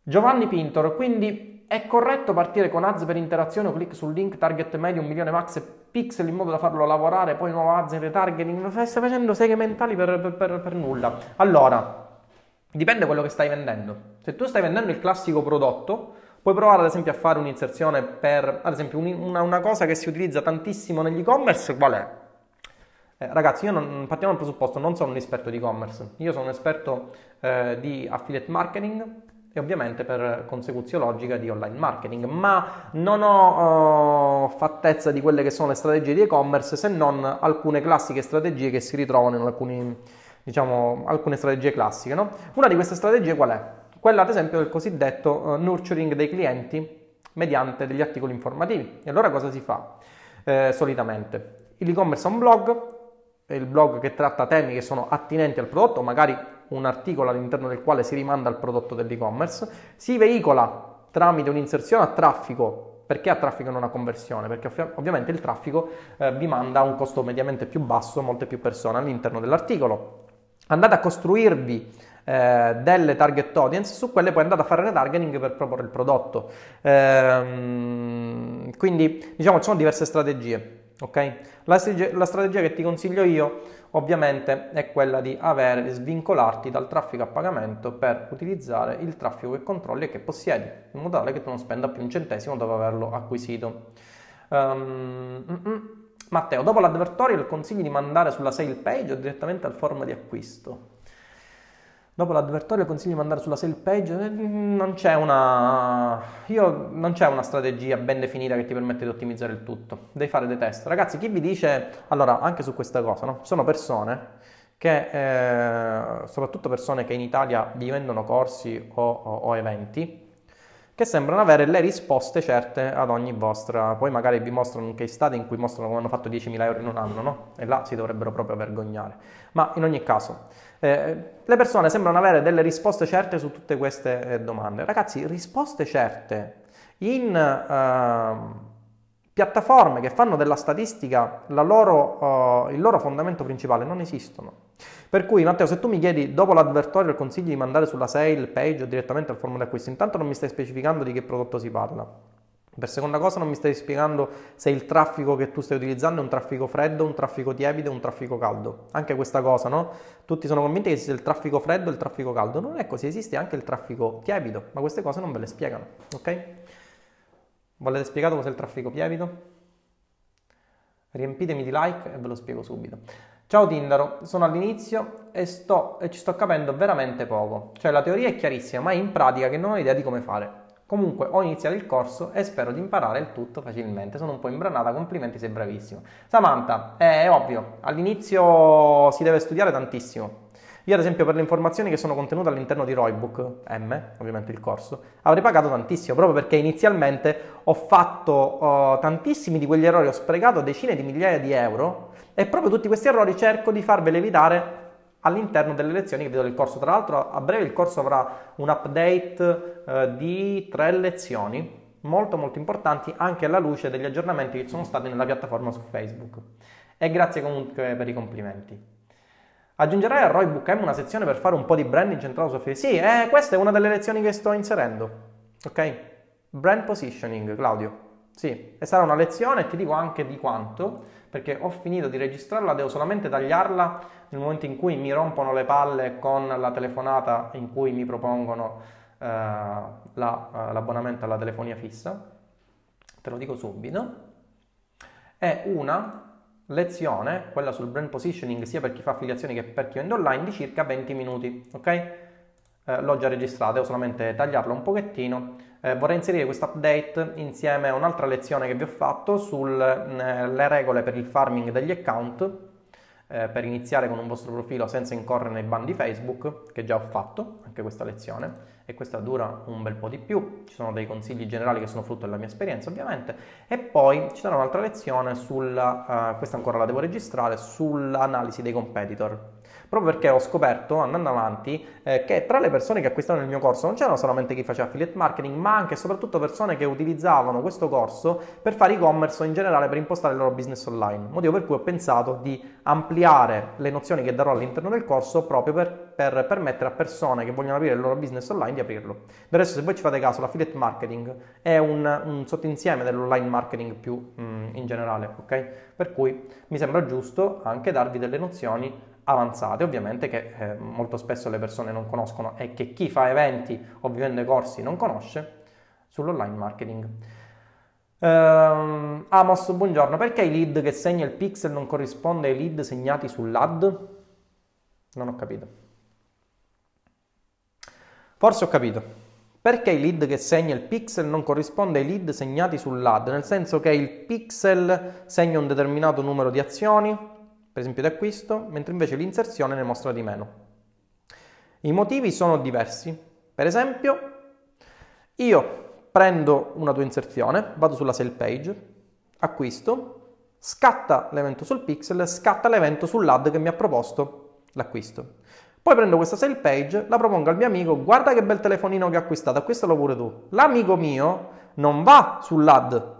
Giovanni Pintor, quindi è corretto partire con ads per interazione o sul link target medio un milione max pixel in modo da farlo lavorare, poi nuovo ads in retargeting? Stai facendo seghe mentali per, per, per, per nulla. Allora, dipende quello che stai vendendo. Se tu stai vendendo il classico prodotto, puoi provare ad esempio a fare un'inserzione per, ad esempio, una, una cosa che si utilizza tantissimo negli e-commerce, qual è? Eh, ragazzi, io non, partiamo dal presupposto, non sono un esperto di e-commerce, io sono un esperto eh, di affiliate marketing e ovviamente per consecuzione logica di online marketing, ma non ho uh, fattezza di quelle che sono le strategie di e-commerce se non alcune classiche strategie che si ritrovano in alcuni, diciamo, alcune strategie classiche. No? Una di queste strategie qual è? Quella ad esempio del cosiddetto uh, nurturing dei clienti mediante degli articoli informativi. E allora cosa si fa eh, solitamente? l'e-commerce è un blog, è il blog che tratta temi che sono attinenti al prodotto, magari un articolo all'interno del quale si rimanda al prodotto dell'e-commerce, si veicola tramite un'inserzione a traffico. Perché a traffico non a conversione? Perché ov- ovviamente il traffico eh, vi manda a un costo mediamente più basso, molte più persone all'interno dell'articolo. Andate a costruirvi eh, delle target audience, su quelle puoi andare a fare retargeting per proporre il prodotto. Ehm, quindi diciamo ci sono diverse strategie. Okay? La, la strategia che ti consiglio io ovviamente è quella di avere, svincolarti dal traffico a pagamento per utilizzare il traffico che controlli e che possiedi, in modo tale che tu non spenda più un centesimo dopo averlo acquisito. Um, Matteo, dopo l'advertorial consigli di mandare sulla sale page o direttamente al form di acquisto? Dopo l'advertorio consiglio di mandare sulla sale page, eh, non c'è una... Io, non c'è una strategia ben definita che ti permette di ottimizzare il tutto, devi fare dei test. Ragazzi, chi vi dice... Allora, anche su questa cosa, no? Ci sono persone che, eh, soprattutto persone che in Italia vi vendono corsi o, o, o eventi, che sembrano avere le risposte certe ad ogni vostra. Poi magari vi mostrano un case study in cui mostrano come hanno fatto 10.000 euro in un anno, no? E là si dovrebbero proprio vergognare. Ma in ogni caso, eh, le persone sembrano avere delle risposte certe su tutte queste eh, domande. Ragazzi, risposte certe in eh, piattaforme che fanno della statistica loro, uh, il loro fondamento principale non esistono. Per cui Matteo, se tu mi chiedi dopo l'advertorial consigli di mandare sulla sale page o direttamente al formulo di acquisto, intanto non mi stai specificando di che prodotto si parla. Per seconda cosa non mi stai spiegando se il traffico che tu stai utilizzando è un traffico freddo, un traffico tiepido, un traffico caldo. Anche questa cosa, no? Tutti sono convinti che esiste il traffico freddo e il traffico caldo. Non è così, esiste anche il traffico tiepido, ma queste cose non ve le spiegano, ok? Volete spiegato cos'è il traffico tiepido? Riempitemi di like e ve lo spiego subito. Ciao Tindaro, sono all'inizio e, sto, e ci sto capendo veramente poco. Cioè la teoria è chiarissima, ma in pratica che non ho idea di come fare. Comunque ho iniziato il corso e spero di imparare il tutto facilmente. Sono un po' imbranata, complimenti, sei bravissimo. Samantha, è ovvio, all'inizio si deve studiare tantissimo. Io ad esempio per le informazioni che sono contenute all'interno di Roybook M, ovviamente il corso, avrei pagato tantissimo proprio perché inizialmente ho fatto uh, tantissimi di quegli errori, ho sprecato decine di migliaia di euro e proprio tutti questi errori cerco di farveli evitare all'interno delle lezioni che vedo del corso. Tra l'altro a breve il corso avrà un update eh, di tre lezioni molto molto importanti anche alla luce degli aggiornamenti che sono stati nella piattaforma su Facebook. E grazie comunque per i complimenti. Aggiungerai a Roybook M una sezione per fare un po' di branding centrato su Facebook? Sì, eh, questa è una delle lezioni che sto inserendo. Ok? Brand positioning, Claudio. Sì, e sarà una lezione ti dico anche di quanto, perché ho finito di registrarla, devo solamente tagliarla nel momento in cui mi rompono le palle con la telefonata in cui mi propongono eh, la, eh, l'abbonamento alla telefonia fissa. Te lo dico subito. È una lezione, quella sul brand positioning, sia per chi fa affiliazioni che per chi vende online, di circa 20 minuti, ok? Eh, l'ho già registrata, devo solamente tagliarla un pochettino. Eh, vorrei inserire questo update insieme a un'altra lezione che vi ho fatto sulle eh, regole per il farming degli account eh, per iniziare con un vostro profilo senza incorrere nei ban di Facebook, che già ho fatto, anche questa lezione, e questa dura un bel po' di più, ci sono dei consigli generali che sono frutto della mia esperienza ovviamente, e poi ci sarà un'altra lezione sulla, uh, questa ancora la devo registrare, sull'analisi dei competitor proprio perché ho scoperto, andando avanti, eh, che tra le persone che acquistavano il mio corso non c'erano solamente chi faceva affiliate marketing, ma anche e soprattutto persone che utilizzavano questo corso per fare e-commerce o in generale per impostare il loro business online. Motivo per cui ho pensato di ampliare le nozioni che darò all'interno del corso proprio per, per permettere a persone che vogliono aprire il loro business online di aprirlo. Del resto, se voi ci fate caso, l'affiliate marketing è un, un sottoinsieme dell'online marketing più mm, in generale, ok? Per cui mi sembra giusto anche darvi delle nozioni avanzate, ovviamente che eh, molto spesso le persone non conoscono e che chi fa eventi o vende corsi non conosce sull'online marketing. Uh, Amos, buongiorno, perché i lead che segna il pixel non corrisponde ai lead segnati sull'ad? Non ho capito. Forse ho capito. Perché il lead che segna il pixel non corrisponde ai lead segnati sull'ad? Nel senso che il pixel segna un determinato numero di azioni, per esempio di acquisto, mentre invece l'inserzione ne mostra di meno. I motivi sono diversi. Per esempio, io prendo una tua inserzione, vado sulla sale page, acquisto, scatta l'evento sul pixel, scatta l'evento sull'ad che mi ha proposto l'acquisto. Poi prendo questa sale page, la propongo al mio amico, guarda che bel telefonino che ho acquistato, acquistalo pure tu. L'amico mio non va sull'ad,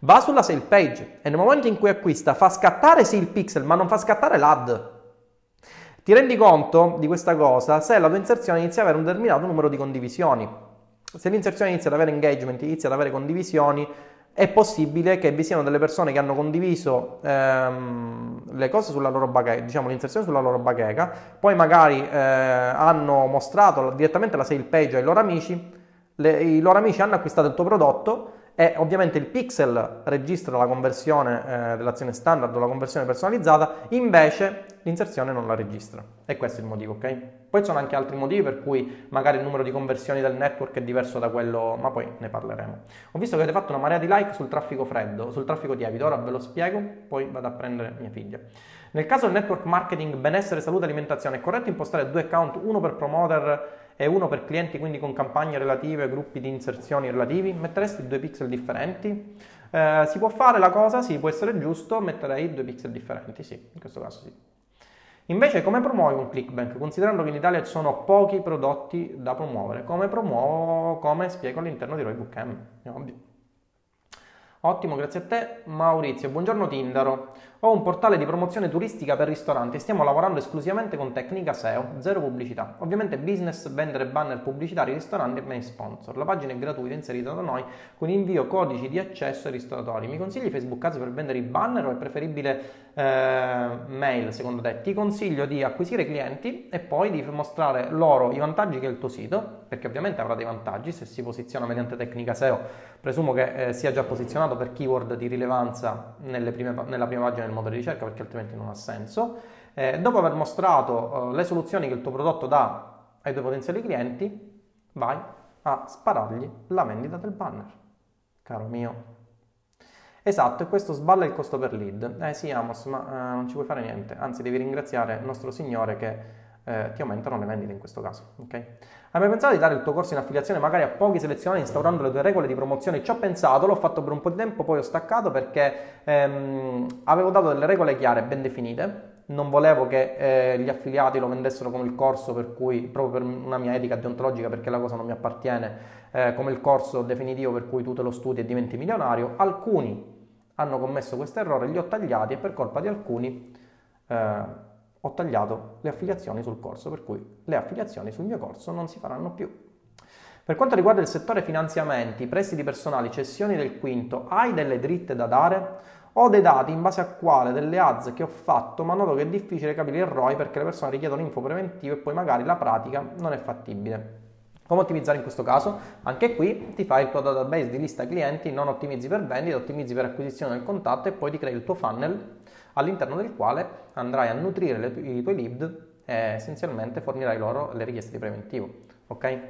va sulla sale page e nel momento in cui acquista fa scattare sì il pixel ma non fa scattare l'ad. Ti rendi conto di questa cosa se la tua inserzione inizia ad avere un determinato numero di condivisioni. Se l'inserzione inizia ad avere engagement, inizia ad avere condivisioni, è possibile che vi siano delle persone che hanno condiviso ehm, le cose sulla loro bacheca, diciamo l'inserzione sulla loro bacheca, poi magari eh, hanno mostrato direttamente la sale page ai loro amici, le, i loro amici hanno acquistato il tuo prodotto e ovviamente il pixel registra la conversione eh, dell'azione standard o la conversione personalizzata, invece l'inserzione non la registra. E questo è il motivo, ok? Poi ci sono anche altri motivi per cui magari il numero di conversioni del network è diverso da quello, ma poi ne parleremo. Ho visto che avete fatto una marea di like sul traffico freddo, sul traffico tiepido, ora ve lo spiego, poi vado a prendere mia figlia. Nel caso del network marketing benessere, salute alimentazione è corretto impostare due account, uno per promoter e uno per clienti, quindi con campagne relative, gruppi di inserzioni relativi, metteresti due pixel differenti? Eh, si può fare la cosa? Sì, può essere giusto, metterei due pixel differenti, sì, in questo caso sì. Invece come promuovi un clickbank? Considerando che in Italia ci sono pochi prodotti da promuovere, come promuovo, come spiego all'interno di Roybook M, è ovvio. Ottimo, grazie a te Maurizio. Buongiorno Tindaro. Ho un portale di promozione turistica per ristoranti e stiamo lavorando esclusivamente con tecnica SEO, zero pubblicità. Ovviamente business, vendere banner pubblicitari, ristoranti e main sponsor. La pagina è gratuita inserita da noi con invio codici di accesso ai ristoratori. Mi consigli Facebook Ads per vendere i banner o è preferibile eh, mail secondo te? Ti consiglio di acquisire clienti e poi di mostrare loro i vantaggi che è il tuo sito, perché ovviamente avrà dei vantaggi se si posiziona mediante tecnica SEO. Presumo che eh, sia già posizionato per keyword di rilevanza prime, nella prima pagina del motore di ricerca perché altrimenti non ha senso. Eh, dopo aver mostrato eh, le soluzioni che il tuo prodotto dà ai tuoi potenziali clienti, vai a sparargli la vendita del banner. Caro mio. Esatto, e questo sballa il costo per lead. Eh sì, Amos, ma eh, non ci puoi fare niente. Anzi, devi ringraziare il nostro Signore che eh, ti aumentano le vendite in questo caso. Okay? Hai mai pensato di dare il tuo corso in affiliazione magari a pochi selezionati instaurando le tue regole di promozione? Ci ho pensato, l'ho fatto per un po' di tempo, poi ho staccato perché ehm, avevo dato delle regole chiare, ben definite. Non volevo che eh, gli affiliati lo vendessero come il corso, per cui, proprio per una mia etica deontologica, perché la cosa non mi appartiene, eh, come il corso definitivo per cui tu te lo studi e diventi milionario. Alcuni hanno commesso questo errore, li ho tagliati e per colpa di alcuni eh, ho tagliato le affiliazioni sul corso, per cui le affiliazioni sul mio corso non si faranno più. Per quanto riguarda il settore finanziamenti, prestiti personali, cessioni del quinto, hai delle dritte da dare? Ho dei dati in base a quale delle ads che ho fatto, ma noto che è difficile capire il ROI perché le persone richiedono info preventivo e poi magari la pratica non è fattibile. Come ottimizzare in questo caso? Anche qui ti fai il tuo database di lista clienti, non ottimizzi per vendita, ottimizzi per acquisizione del contatto e poi ti crei il tuo funnel all'interno del quale andrai a nutrire le, i tuoi lead e essenzialmente fornirai loro le richieste di preventivo. Ok?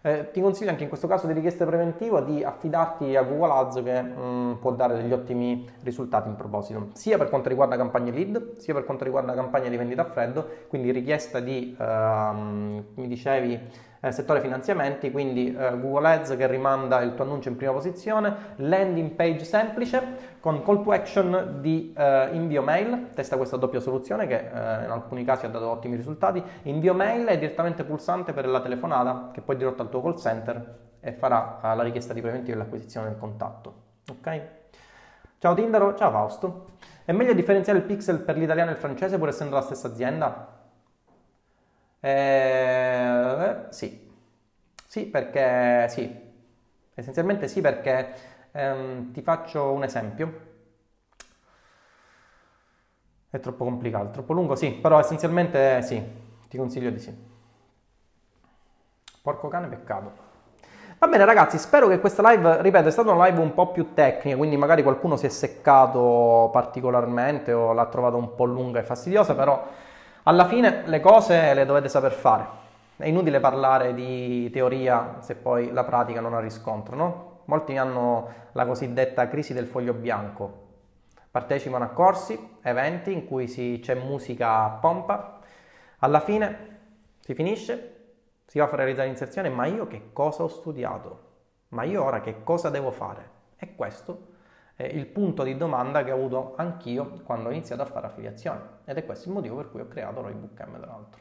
Eh, ti consiglio anche in questo caso di richieste preventive di affidarti a Google Ads che mh, mm, può dare degli ottimi risultati in proposito, sia per quanto riguarda campagne lead, sia per quanto riguarda campagne di vendita a freddo, quindi richiesta di, uh, mi dicevi, eh, settore finanziamenti, quindi eh, Google Ads che rimanda il tuo annuncio in prima posizione, landing page semplice con call to action di eh, invio mail, testa questa doppia soluzione che eh, in alcuni casi ha dato ottimi risultati, invio mail è direttamente pulsante per la telefonata che poi dirotto al tuo call center e farà eh, la richiesta di preventivo e l'acquisizione del contatto. Ok? Ciao Tindaro, ciao Fausto. È meglio differenziare il pixel per l'italiano e il francese pur essendo la stessa azienda? Eh, sì. Sì, perché sì. Essenzialmente sì perché ehm, ti faccio un esempio. È troppo complicato, troppo lungo, sì, però essenzialmente sì, ti consiglio di sì. Porco cane, peccato. Va bene ragazzi, spero che questa live, ripeto, è stata una live un po' più tecnica, quindi magari qualcuno si è seccato particolarmente o l'ha trovata un po' lunga e fastidiosa, però alla fine le cose le dovete saper fare. È inutile parlare di teoria se poi la pratica non ha riscontro, no? Molti hanno la cosiddetta crisi del foglio bianco. Partecipano a corsi, eventi in cui si, c'è musica a pompa. Alla fine si finisce, si va a realizzare l'inserzione, ma io che cosa ho studiato? Ma io ora che cosa devo fare? E questo è il punto di domanda che ho avuto anch'io quando ho iniziato a fare affiliazione ed è questo il motivo per cui ho creato Roybook M tra l'altro.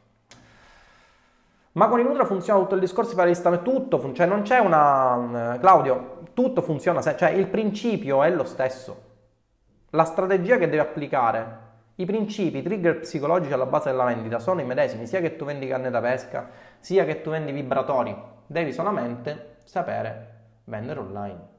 Ma con il Nutra funziona tutto il discorso di fare listame, tutto, cioè non c'è una... Eh, Claudio, tutto funziona, cioè il principio è lo stesso. La strategia che devi applicare I principi, i trigger psicologici alla base della vendita sono i medesimi, sia che tu vendi canne da pesca, sia che tu vendi vibratori. Devi solamente sapere vendere online.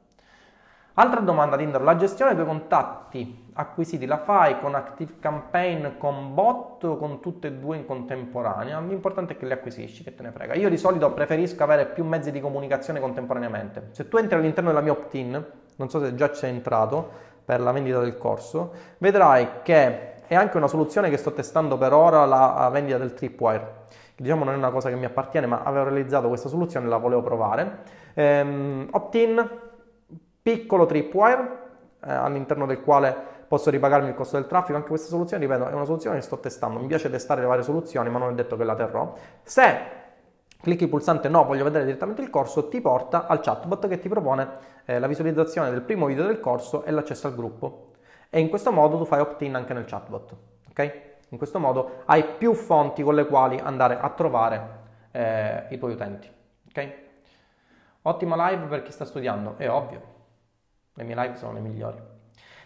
Altra domanda Tinder, la gestione dei contatti acquisiti la fai con Active Campaign, con bot o con tutte e due in contemporanea? L'importante è che le acquisisci, che te ne frega. Io di solito preferisco avere più mezzi di comunicazione contemporaneamente. Se tu entri all'interno della mia opt-in, non so se già ci sei entrato per la vendita del corso, vedrai che è anche una soluzione che sto testando per ora, la vendita del tripwire. Diciamo non è una cosa che mi appartiene, ma avevo realizzato questa soluzione e la volevo provare. Ehm, opt-in piccolo tripwire eh, all'interno del quale posso ripagarmi il costo del traffico. Anche questa soluzione, ripeto, è una soluzione che sto testando. Mi piace testare le varie soluzioni, ma non è detto che la terrò. Se clicchi il pulsante no, voglio vedere direttamente il corso, ti porta al chatbot che ti propone eh, la visualizzazione del primo video del corso e l'accesso al gruppo. E in questo modo tu fai opt-in anche nel chatbot. Ok? In questo modo hai più fonti con le quali andare a trovare eh, i tuoi utenti. Ok? Ottima live per chi sta studiando, è ovvio. Le mie live sono le migliori.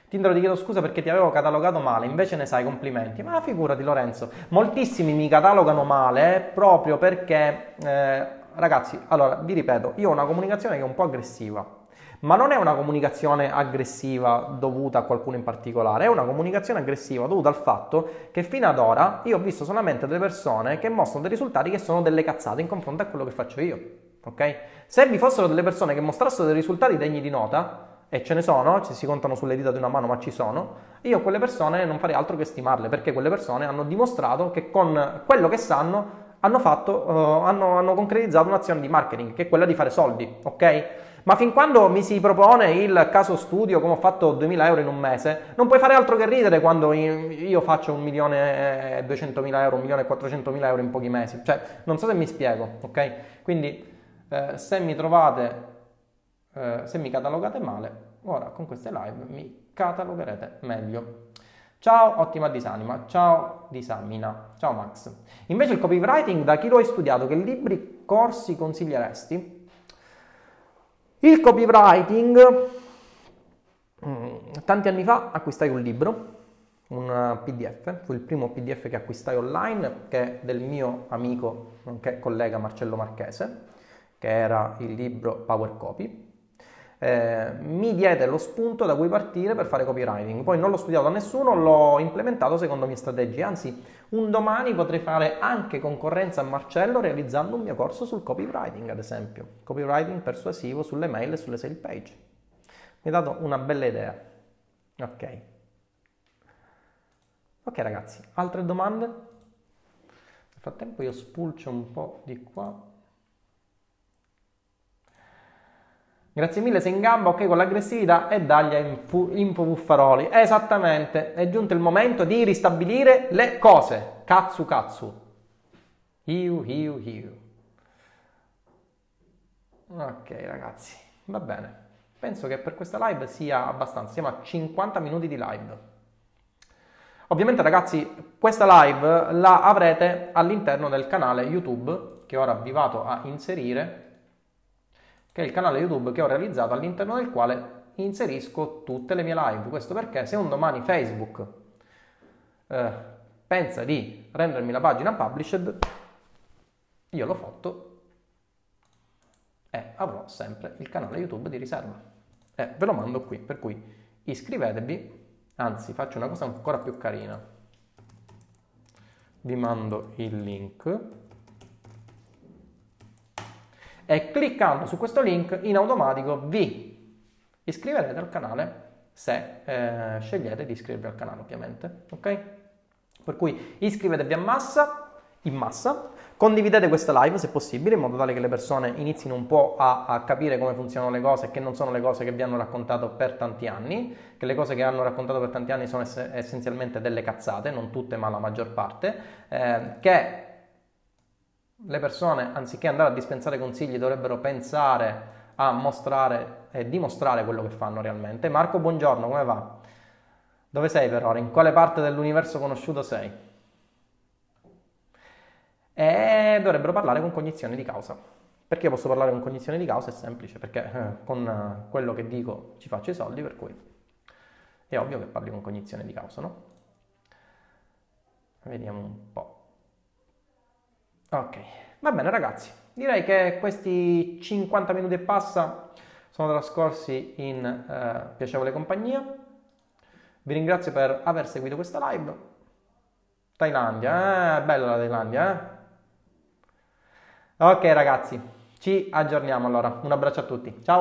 Tindro ti chiedo scusa perché ti avevo catalogato male, invece ne sai complimenti. Ma figurati Lorenzo, moltissimi mi catalogano male proprio perché, eh, ragazzi, allora vi ripeto, io ho una comunicazione che è un po' aggressiva, ma non è una comunicazione aggressiva dovuta a qualcuno in particolare, è una comunicazione aggressiva dovuta al fatto che fino ad ora io ho visto solamente delle persone che mostrano dei risultati che sono delle cazzate in confronto a quello che faccio io. Ok? Se vi fossero delle persone che mostrassero dei risultati degni di nota, e ce ne sono, ci si contano sulle dita di una mano, ma ci sono, io quelle persone non farei altro che stimarle, perché quelle persone hanno dimostrato che con quello che sanno hanno, fatto, uh, hanno, hanno concretizzato un'azione di marketing, che è quella di fare soldi, ok? Ma fin quando mi si propone il caso studio, come ho fatto 2000 euro in un mese, non puoi fare altro che ridere quando io faccio un milione e 200 mila euro, un milione e 400 mila euro in pochi mesi. Cioè, non so se mi spiego, ok? Quindi, eh, se mi trovate eh, se mi catalogate male, ora con queste live mi catalogherete meglio. Ciao ottima disanima, ciao disamina, ciao Max. Invece il copywriting da chi lo hai studiato, che libri, corsi consiglieresti? Il copywriting, mm, tanti anni fa acquistai un libro, un PDF, fu il primo PDF che acquistai online, che è del mio amico, nonché collega Marcello Marchese, che era il libro Power Copy eh, mi diede lo spunto da cui partire per fare copywriting. Poi non l'ho studiato da nessuno, l'ho implementato secondo mie strategie. Anzi, un domani potrei fare anche concorrenza a Marcello realizzando un mio corso sul copywriting, ad esempio. Copywriting persuasivo sulle mail e sulle sale page. Mi ha dato una bella idea. Ok. Ok ragazzi, altre domande? Nel frattempo io spulcio un po' di qua. Grazie mille, sei in gamba, ok con l'aggressività e dagli info buffaroli. Esattamente, è giunto il momento di ristabilire le cose. Katsu katsu. Hiu hiu hiu. Ok ragazzi, va bene. Penso che per questa live sia abbastanza, siamo a 50 minuti di live. Ovviamente ragazzi, questa live la avrete all'interno del canale YouTube che ora vi vado a inserire che è il canale YouTube che ho realizzato all'interno del quale inserisco tutte le mie live. Questo perché se un domani Facebook eh, pensa di rendermi la pagina published, io l'ho fatto e avrò sempre il canale YouTube di riserva. E ve lo mando qui, per cui iscrivetevi, anzi faccio una cosa ancora più carina. Vi mando il link e cliccando su questo link in automatico vi iscriverete al canale se eh, scegliete di iscrivervi al canale ovviamente ok? Per cui iscrivetevi a massa in massa condividete questa live se possibile in modo tale che le persone inizino un po' a, a capire come funzionano le cose che non sono le cose che vi hanno raccontato per tanti anni che le cose che hanno raccontato per tanti anni sono ess- essenzialmente delle cazzate non tutte ma la maggior parte eh, che le persone, anziché andare a dispensare consigli, dovrebbero pensare a mostrare e dimostrare quello che fanno realmente. Marco, buongiorno, come va? Dove sei per ora? In quale parte dell'universo conosciuto sei? E dovrebbero parlare con cognizione di causa. Perché posso parlare con cognizione di causa? È semplice, perché eh, con eh, quello che dico ci faccio i soldi, per cui è ovvio che parli con cognizione di causa, no? Vediamo un po'. Ok, va bene ragazzi, direi che questi 50 minuti e passa sono trascorsi in eh, piacevole compagnia. Vi ringrazio per aver seguito questa live. Thailandia, eh? bella la Thailandia, eh? Ok ragazzi, ci aggiorniamo allora. Un abbraccio a tutti. Ciao!